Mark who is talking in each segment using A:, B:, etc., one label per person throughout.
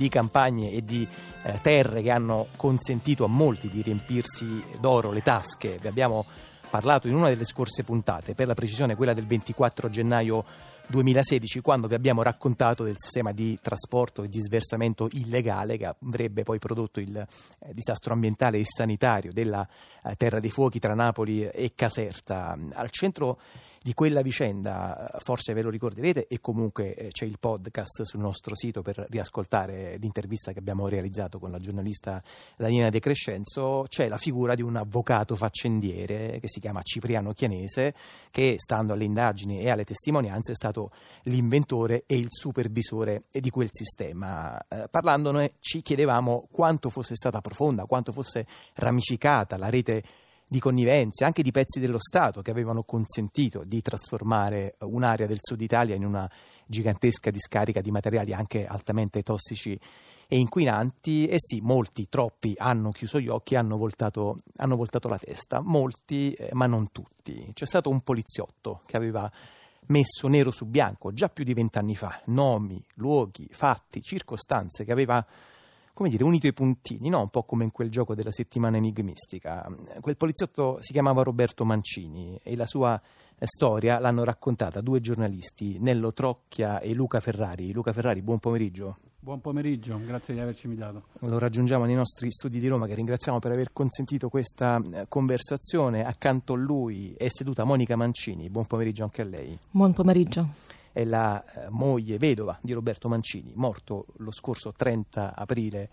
A: di campagne e di eh, terre che hanno consentito a molti di riempirsi d'oro le tasche. Vi abbiamo parlato in una delle scorse puntate, per la precisione quella del 24 gennaio 2016, quando vi abbiamo raccontato del sistema di trasporto e di sversamento illegale che avrebbe poi prodotto il eh, disastro ambientale e sanitario della eh, Terra dei Fuochi tra Napoli e Caserta. Al centro di quella vicenda, forse ve lo ricorderete e comunque eh, c'è il podcast sul nostro sito per riascoltare l'intervista che abbiamo realizzato con la giornalista Daniela De Crescenzo, c'è la figura di un avvocato faccendiere che si chiama Cipriano Chianese che stando alle indagini e alle testimonianze è stato l'inventore e il supervisore di quel sistema. Eh, parlandone ci chiedevamo quanto fosse stata profonda, quanto fosse ramificata la rete di connivenze, anche di pezzi dello Stato che avevano consentito di trasformare un'area del sud Italia in una gigantesca discarica di materiali anche altamente tossici e inquinanti e sì, molti, troppi hanno chiuso gli occhi, hanno voltato, hanno voltato la testa, molti, eh, ma non tutti. C'è stato un poliziotto che aveva messo nero su bianco già più di vent'anni fa nomi, luoghi, fatti, circostanze che aveva come dire, unito i puntini, no? un po' come in quel gioco della settimana enigmistica. Quel poliziotto si chiamava Roberto Mancini e la sua eh, storia l'hanno raccontata due giornalisti, Nello Trocchia e Luca Ferrari. Luca Ferrari, buon pomeriggio.
B: Buon pomeriggio, grazie di averci invitato.
A: Lo raggiungiamo nei nostri studi di Roma che ringraziamo per aver consentito questa eh, conversazione. Accanto a lui è seduta Monica Mancini. Buon pomeriggio anche a lei.
C: Buon pomeriggio
A: è la eh, moglie vedova di Roberto Mancini, morto lo scorso 30 aprile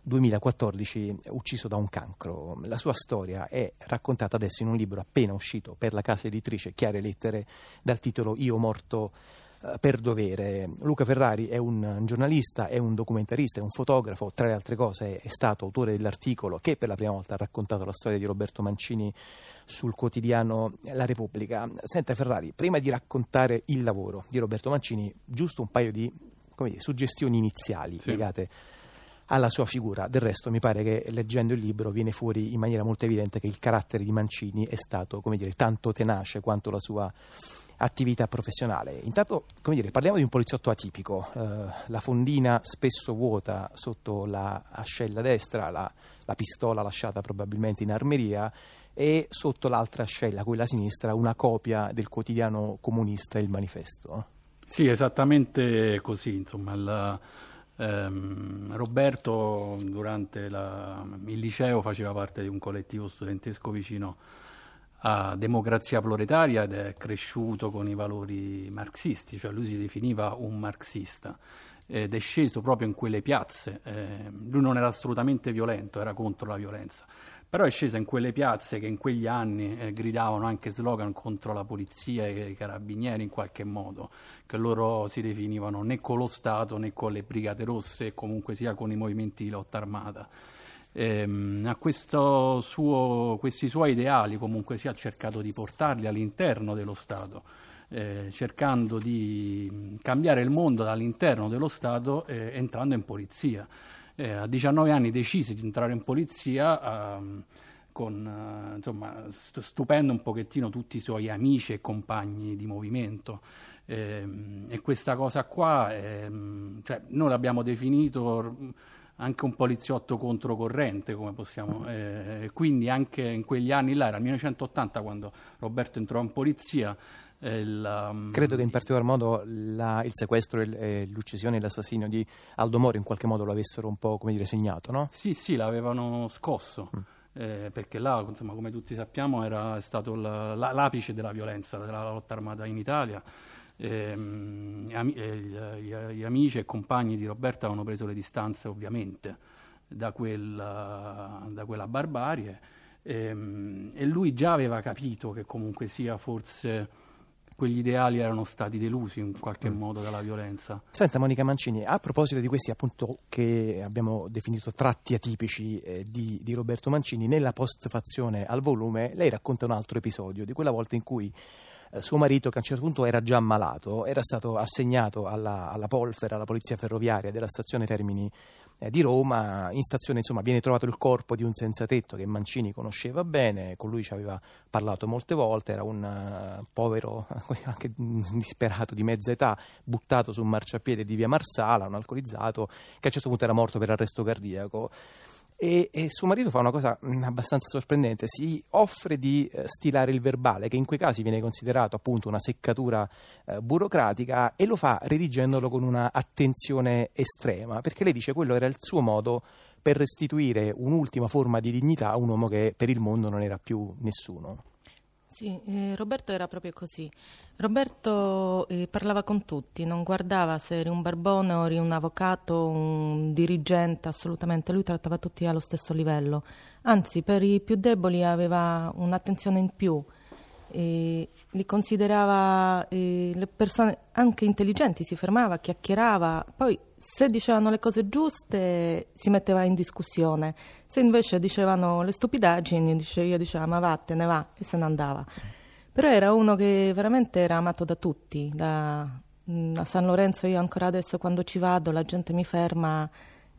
A: 2014 ucciso da un cancro. La sua storia è raccontata adesso in un libro appena uscito per la casa editrice Chiare Lettere dal titolo Io morto per dovere. Luca Ferrari è un giornalista, è un documentarista, è un fotografo, tra le altre cose è stato autore dell'articolo che per la prima volta ha raccontato la storia di Roberto Mancini sul quotidiano La Repubblica. Senta Ferrari, prima di raccontare il lavoro di Roberto Mancini, giusto un paio di dire, suggestioni iniziali sì. legate alla sua figura. Del resto mi pare che leggendo il libro viene fuori in maniera molto evidente che il carattere di Mancini è stato, come dire, tanto tenace quanto la sua attività professionale. Intanto, come dire, parliamo di un poliziotto atipico, eh, la fondina spesso vuota sotto la ascella destra, la, la, pistola lasciata probabilmente in armeria e sotto l'altra ascella, quella sinistra, una copia del quotidiano comunista Il Manifesto.
B: Sì, esattamente così, insomma, il, ehm, Roberto durante la, il liceo faceva parte di un collettivo studentesco vicino a democrazia proletaria ed è cresciuto con i valori marxisti, cioè lui si definiva un marxista ed è sceso proprio in quelle piazze. Eh, lui non era assolutamente violento, era contro la violenza, però è sceso in quelle piazze che in quegli anni eh, gridavano anche slogan contro la polizia e i carabinieri in qualche modo, che loro si definivano né con lo Stato né con le brigate rosse comunque sia con i movimenti di lotta armata ehm, a suo, questi suoi ideali comunque si ha cercato di portarli all'interno dello Stato, eh, cercando di cambiare il mondo dall'interno dello Stato eh, entrando in polizia. Eh, a 19 anni decise di entrare in polizia ehm, con, eh, insomma, stupendo un pochettino tutti i suoi amici e compagni di movimento. Eh, e questa cosa qua, eh, cioè, noi l'abbiamo definito anche un poliziotto controcorrente, come possiamo. Eh, quindi anche in quegli anni là, era il 1980 quando Roberto entrò in polizia.
A: Eh, la, um, Credo che in particolar modo la, il sequestro, e l'uccisione e l'assassinio di Aldo Moro in qualche modo l'avessero un po' come dire, segnato, no?
B: Sì, sì, l'avevano scosso. Mm. Eh, perché là, insomma, come tutti sappiamo, era stato l'apice della violenza della lotta armata in Italia ehm, gli, gli, amici e compagni di Roberta avevano preso le distanze ovviamente da quella, da quella barbarie ehm, e lui già aveva capito che comunque sia forse quegli ideali erano stati delusi in qualche mm. modo dalla violenza.
A: Senta Monica Mancini, a proposito di questi appunto che abbiamo definito tratti atipici eh, di, di, Roberto Mancini, nella postfazione al volume lei racconta un altro episodio di quella volta in cui eh, suo marito, che a un certo punto era già ammalato, era stato assegnato alla, alla Polfer, alla polizia ferroviaria della stazione Termini eh, di Roma. In stazione insomma, viene trovato il corpo di un senza tetto che Mancini conosceva bene, con lui ci aveva parlato molte volte, era un uh, povero, anche disperato di mezza età, buttato su un marciapiede di via Marsala, un alcolizzato, che a un certo punto era morto per arresto cardiaco. E, e, suo marito fa una cosa mm, abbastanza sorprendente, si offre di eh, stilare il verbale, che in quei casi viene considerato appunto una seccatura eh, burocratica, e lo fa redigendolo con una attenzione estrema, perché lei dice quello era il suo modo per restituire un'ultima forma di dignità a un uomo che per il mondo non era più nessuno.
C: Sì, eh, Roberto era proprio così. Roberto eh, parlava con tutti, non guardava se eri un barbone o eri un avvocato, un dirigente, assolutamente. Lui trattava tutti allo stesso livello. Anzi, per i più deboli aveva un'attenzione in più. E li considerava eh, le persone anche intelligenti, si fermava, chiacchierava, poi se dicevano le cose giuste si metteva in discussione, se invece dicevano le stupidaggini dice, io diceva ma vattene va e se ne andava. Però era uno che veramente era amato da tutti, da, a San Lorenzo io ancora adesso quando ci vado la gente mi ferma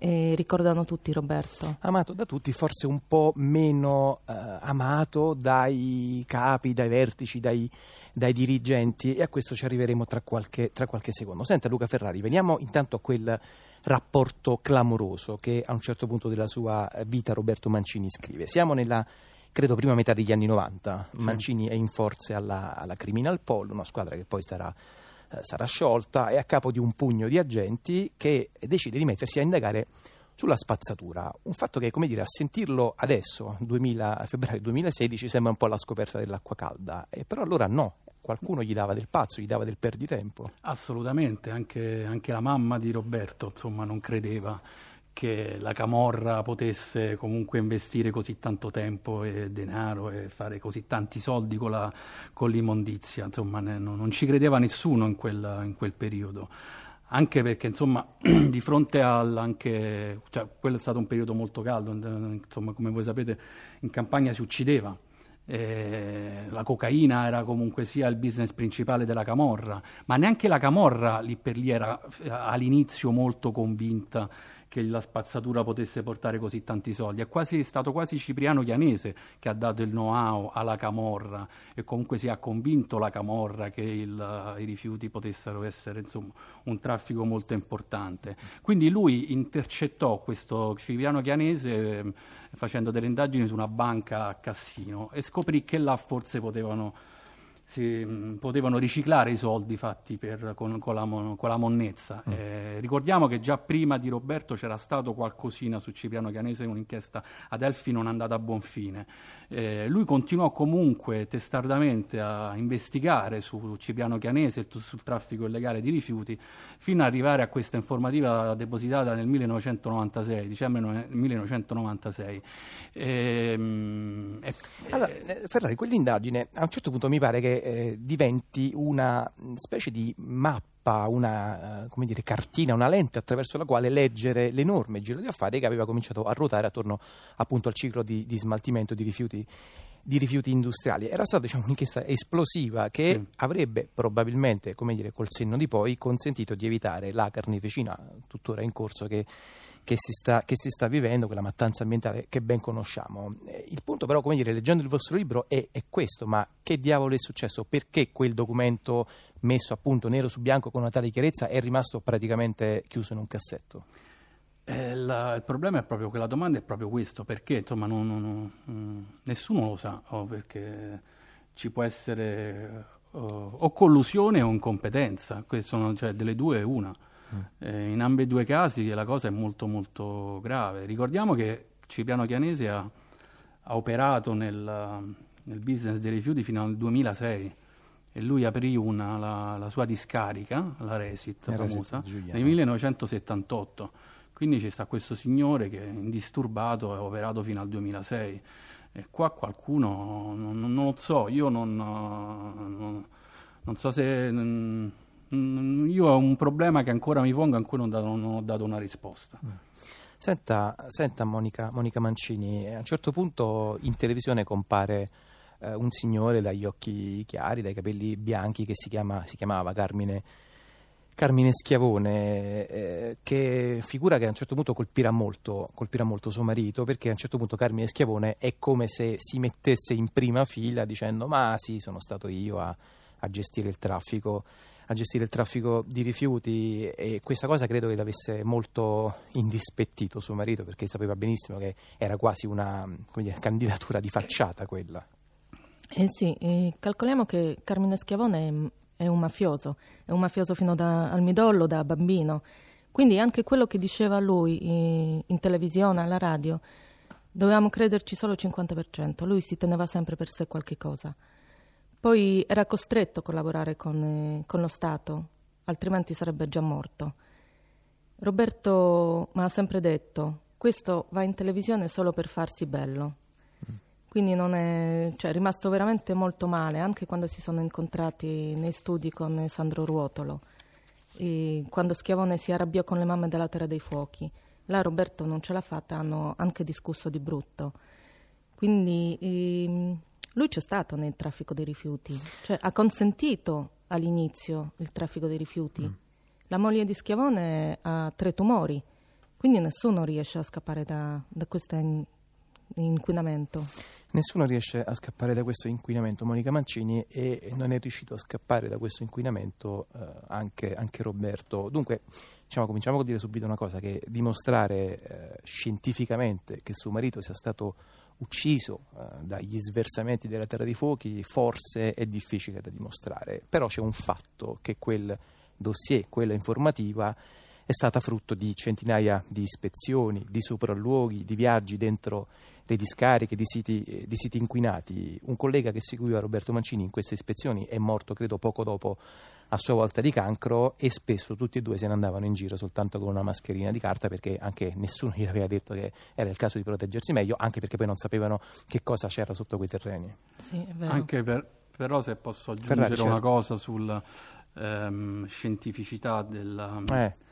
C: e ricordano tutti Roberto.
A: Amato da tutti, forse un po' meno eh, amato dai capi, dai vertici, dai, dai, dirigenti e a questo ci arriveremo tra qualche, tra qualche secondo. Senta Luca Ferrari, veniamo intanto a quel rapporto clamoroso che a un certo punto della sua vita Roberto Mancini scrive. Siamo nella credo prima metà degli anni 90. Sì. Mancini è in forze alla, alla Criminal Pol, una squadra che poi sarà eh, sarà sciolta, è a capo di un pugno di agenti che decide di mettersi a indagare sulla spazzatura. Un fatto che, come dire, a sentirlo adesso, 2000, febbraio 2016, sembra un po' la scoperta dell'acqua calda, e però allora no. Qualcuno gli dava del pazzo, gli dava del perditempo.
B: Assolutamente, anche, anche la mamma di Roberto insomma, non credeva che la Camorra potesse comunque investire così tanto tempo e denaro e fare così tanti soldi con, la, con l'immondizia, insomma ne, non, ci credeva nessuno in quel, in quel periodo. Anche perché, insomma, di fronte al cioè, quello è stato un periodo molto caldo, insomma, come voi sapete, in campagna si uccideva. Eh, la cocaina era comunque sia il business principale della Camorra, ma neanche la Camorra lì per lì era eh, all'inizio molto convinta che la spazzatura potesse portare così tanti soldi. È, quasi, è stato quasi Cipriano Chianese che ha dato il know-how alla Camorra e comunque si è convinto la Camorra che il, i rifiuti potessero essere insomma, un traffico molto importante. Quindi lui intercettò questo Cipriano Chianese eh, facendo delle indagini su una banca a Cassino e scoprì che là forse potevano si, mh, potevano riciclare i soldi fatti per, con, con, la, con, la, monnezza. Mm. Eh, ricordiamo che già prima di Roberto c'era stato qualcosina su Cipriano Chianese, un'inchiesta ad Elfi non andata a buon fine. Eh, lui continuò comunque testardamente a investigare su Cipriano Chianese e sul traffico illegale di rifiuti fino ad arrivare a questa informativa depositata nel 1996, dicembre 1996.
A: Eh, allora, eh, Ferrari, quell'indagine a un certo punto mi pare che eh, diventi una specie di mappa, una uh, dire, cartina, una lente attraverso la quale leggere l'enorme giro di affari che aveva cominciato a ruotare attorno appunto al ciclo di, di smaltimento di rifiuti di rifiuti industriali. Era stata diciamo, un'inchiesta esplosiva che mm. avrebbe probabilmente, come dire, col senno di poi, consentito di evitare la carneficina tuttora in corso che che si, sta, che si sta vivendo, quella mattanza ambientale che ben conosciamo. Eh, il punto però, come dire, leggendo il vostro libro è, è questo, ma che diavolo è successo? Perché quel documento messo appunto nero su bianco con una tale chiarezza è rimasto praticamente chiuso in un cassetto?
B: Eh, il problema è proprio che domanda è proprio questo, perché insomma non, non, non, mm, nessuno lo sa, oh, perché ci può essere oh, o collusione o incompetenza, sono cioè, delle due una. Eh, in ambedue i casi la cosa è molto molto grave. Ricordiamo che Cipriano Chianese ha, ha operato nel, nel, business dei rifiuti fino al 2006 e lui aprì una, la, la, sua discarica, la Resit la famosa, Resit nel 1978. Quindi ci sta questo signore che indisturbato ha operato fino al 2006 e qua qualcuno, non, non lo so, io non, non, non so se Mm, io ho un problema che ancora mi pongo, ancora non, dato, non ho dato una risposta. Mm.
A: Senta, senta Monica, Monica, Mancini, a un certo punto in televisione compare eh, un signore dagli occhi chiari, dai capelli bianchi che si, chiama, si chiamava Carmine Carmine Schiavone, eh, che figura che a un certo punto colpirà molto, colpirà molto suo marito, perché a un certo punto Carmine Schiavone è come se si mettesse in prima fila dicendo ma sì, sono stato io a, a gestire il traffico a gestire il traffico di rifiuti e questa cosa credo che l'avesse molto indispettito suo marito perché sapeva benissimo che era quasi una dire, candidatura di facciata quella.
C: Eh sì, calcoliamo che Carmine Schiavone è, è, un mafioso, è un mafioso fino da, al midollo, da bambino, quindi anche quello che diceva lui eh, in televisione, alla radio, dovevamo crederci solo il 50%, lui si teneva sempre per sé qualche cosa. Poi era costretto a collaborare con, eh, con lo Stato, altrimenti sarebbe già morto. Roberto mi ha sempre detto, questo va in televisione solo per farsi bello. Quindi è, cioè, è, rimasto veramente molto male, anche quando si sono incontrati nei studi con Sandro Ruotolo, e quando Schiavone si arrabbiò con le mamme della Terra dei Fuochi. Là Roberto non ce l'ha fatta, hanno anche discusso di brutto. Quindi ehm, lui c'è stato nel traffico dei rifiuti, cioè ha consentito all'inizio il traffico dei rifiuti. Mm. La moglie di Schiavone ha tre tumori, quindi nessuno riesce a scappare da, da questo in, inquinamento.
A: Nessuno riesce a scappare da questo inquinamento, Monica Mancini, e non è riuscito a scappare da questo inquinamento eh, anche, anche, Roberto. Dunque, diciamo, cominciamo a dire subito una cosa, che dimostrare eh, scientificamente che suo marito sia stato ucciso eh, dagli sversamenti della Terra dei Fuochi forse è difficile da dimostrare, però c'è un fatto che quel dossier, quella informativa, è stata frutto di centinaia di ispezioni, di sopralluoghi, di viaggi dentro le discariche, di siti, eh, di siti inquinati. Un collega che seguiva Roberto Mancini in queste ispezioni è morto, credo, poco dopo a sua volta di cancro e spesso tutti e due se ne andavano in giro soltanto con una mascherina di carta perché anche nessuno gli aveva detto che era il caso di proteggersi meglio, anche perché poi non sapevano che cosa c'era sotto quei terreni.
B: Sì, anche per, però se posso aggiungere Ferrari, una certo. cosa sulla ehm, scientificità della... Eh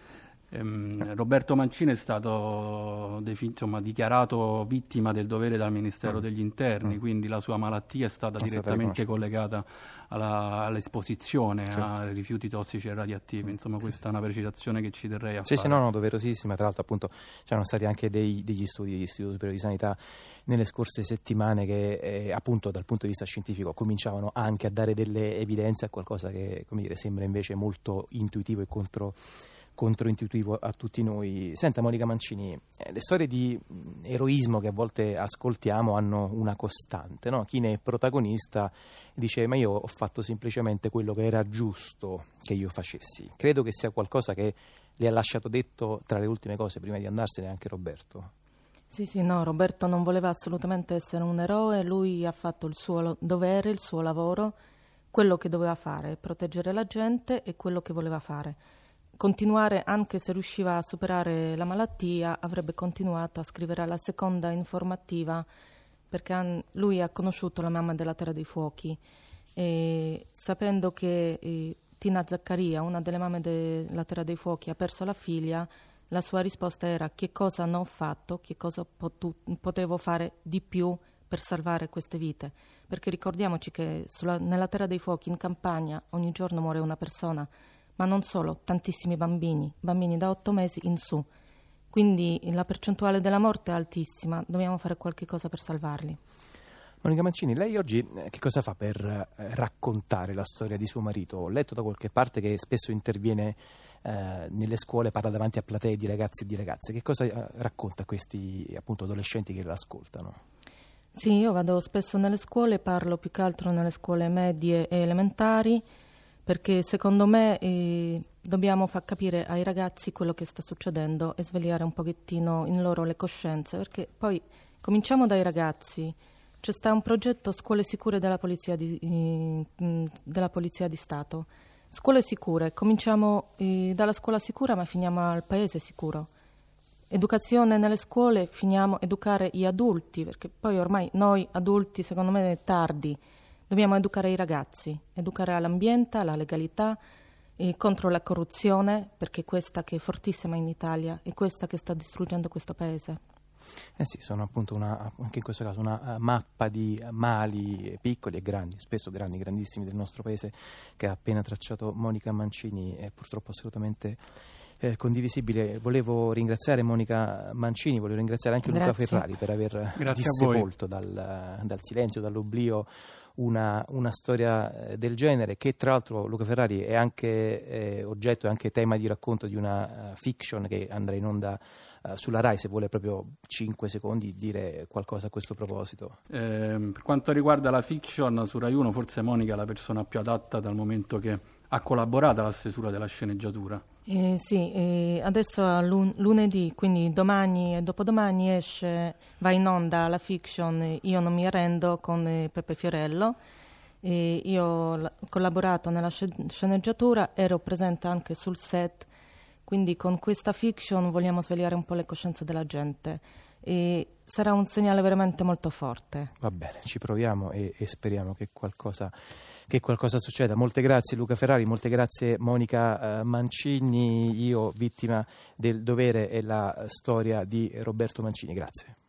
B: Ehm, Roberto Mancini è stato insomma, dichiarato vittima del dovere dal Ministero mm. degli Interni, mm. quindi la sua malattia è stata non direttamente collegata alla, all'esposizione certo. a rifiuti tossici e radioattivi. Insomma, questa è una precisazione che ci terrei a
A: sì,
B: fare.
A: Sì, no, no, doverosissima. Tra l'altro, appunto, c'erano stati anche dei, degli studi dell'Istituto Superiore di Sanità nelle scorse settimane che, eh, appunto, dal punto di vista scientifico, cominciavano anche a dare delle evidenze a qualcosa che, come dire, sembra invece molto intuitivo e contro controintuitivo a tutti noi. Senta Monica Mancini, eh, le storie di eroismo che a volte ascoltiamo hanno una costante, no? chi ne è protagonista dice ma io ho fatto semplicemente quello che era giusto che io facessi. Credo che sia qualcosa che le ha lasciato detto tra le ultime cose prima di andarsene anche Roberto.
C: Sì, sì, no, Roberto non voleva assolutamente essere un eroe, lui ha fatto il suo dovere, il suo lavoro, quello che doveva fare, proteggere la gente e quello che voleva fare continuare, anche se riusciva a superare la malattia, avrebbe continuato a scrivere la seconda informativa perché lui ha conosciuto la mamma della Terra dei Fuochi. E sapendo che eh, Tina Zaccaria, una delle mamme della Terra dei Fuochi, ha perso la figlia, la sua risposta era che cosa non ho fatto, che cosa potu- potevo fare di più per salvare queste vite. Perché ricordiamoci che sulla, nella Terra dei Fuochi, in campagna, ogni giorno muore una persona ma non solo, tantissimi bambini, bambini da otto mesi in su. Quindi la percentuale della morte è altissima, dobbiamo fare qualche cosa per salvarli.
A: Monica Mancini, lei oggi eh, che cosa fa per eh, raccontare la storia di suo marito? Ho letto da qualche parte che spesso interviene eh, nelle scuole, parla davanti a platee di ragazzi e di ragazze. Che cosa eh, racconta a questi appunto, adolescenti che l'ascoltano?
C: Sì, io vado spesso nelle scuole, parlo più che altro nelle scuole medie e elementari perché secondo me eh, dobbiamo far capire ai ragazzi quello che sta succedendo e svegliare un pochettino in loro le coscienze, perché poi cominciamo dai ragazzi. C'è sta un progetto Scuole Sicure della Polizia di, eh, della polizia di Stato. Scuole sicure, cominciamo eh, dalla scuola sicura ma finiamo al paese sicuro. Educazione nelle scuole, finiamo educare gli adulti, perché poi ormai noi adulti secondo me è tardi Dobbiamo educare i ragazzi, educare all'ambiente, alla legalità, e contro la corruzione, perché questa che è fortissima in Italia è questa che sta distruggendo questo paese.
A: Eh sì, sono appunto una, anche in questo caso una mappa di mali piccoli e grandi, spesso grandi, grandissimi del nostro paese che ha appena tracciato Monica Mancini e purtroppo assolutamente eh, condivisibile. Volevo ringraziare Monica Mancini, volevo ringraziare anche
C: Grazie.
A: Luca Ferrari per aver
B: Grazie
A: dissepolto dal, dal, silenzio, dall'oblio una, una, storia eh, del genere che tra l'altro Luca Ferrari è anche eh, oggetto e anche tema di racconto di una uh, fiction che andrà in onda uh, sulla RAI se vuole proprio 5 secondi dire qualcosa a questo proposito.
B: Eh, per quanto riguarda la fiction su RAI 1 forse Monica è la persona più adatta dal momento che ha collaborato alla stesura della sceneggiatura.
C: Eh, sì, eh, adesso lun- lunedì, quindi domani e dopodomani esce, va in onda la fiction Io non mi arrendo con eh, Peppe Fiorello. Io ho collaborato nella sceneggiatura, ero presente anche sul set, quindi con questa fiction vogliamo svegliare un po' le coscienze della gente e sarà un segnale veramente molto forte.
A: Va bene, ci proviamo e, e speriamo che qualcosa, che qualcosa, succeda. Molte grazie Luca Ferrari, molte grazie Monica eh, Mancini, io vittima del dovere e la storia di Roberto Mancini. Grazie.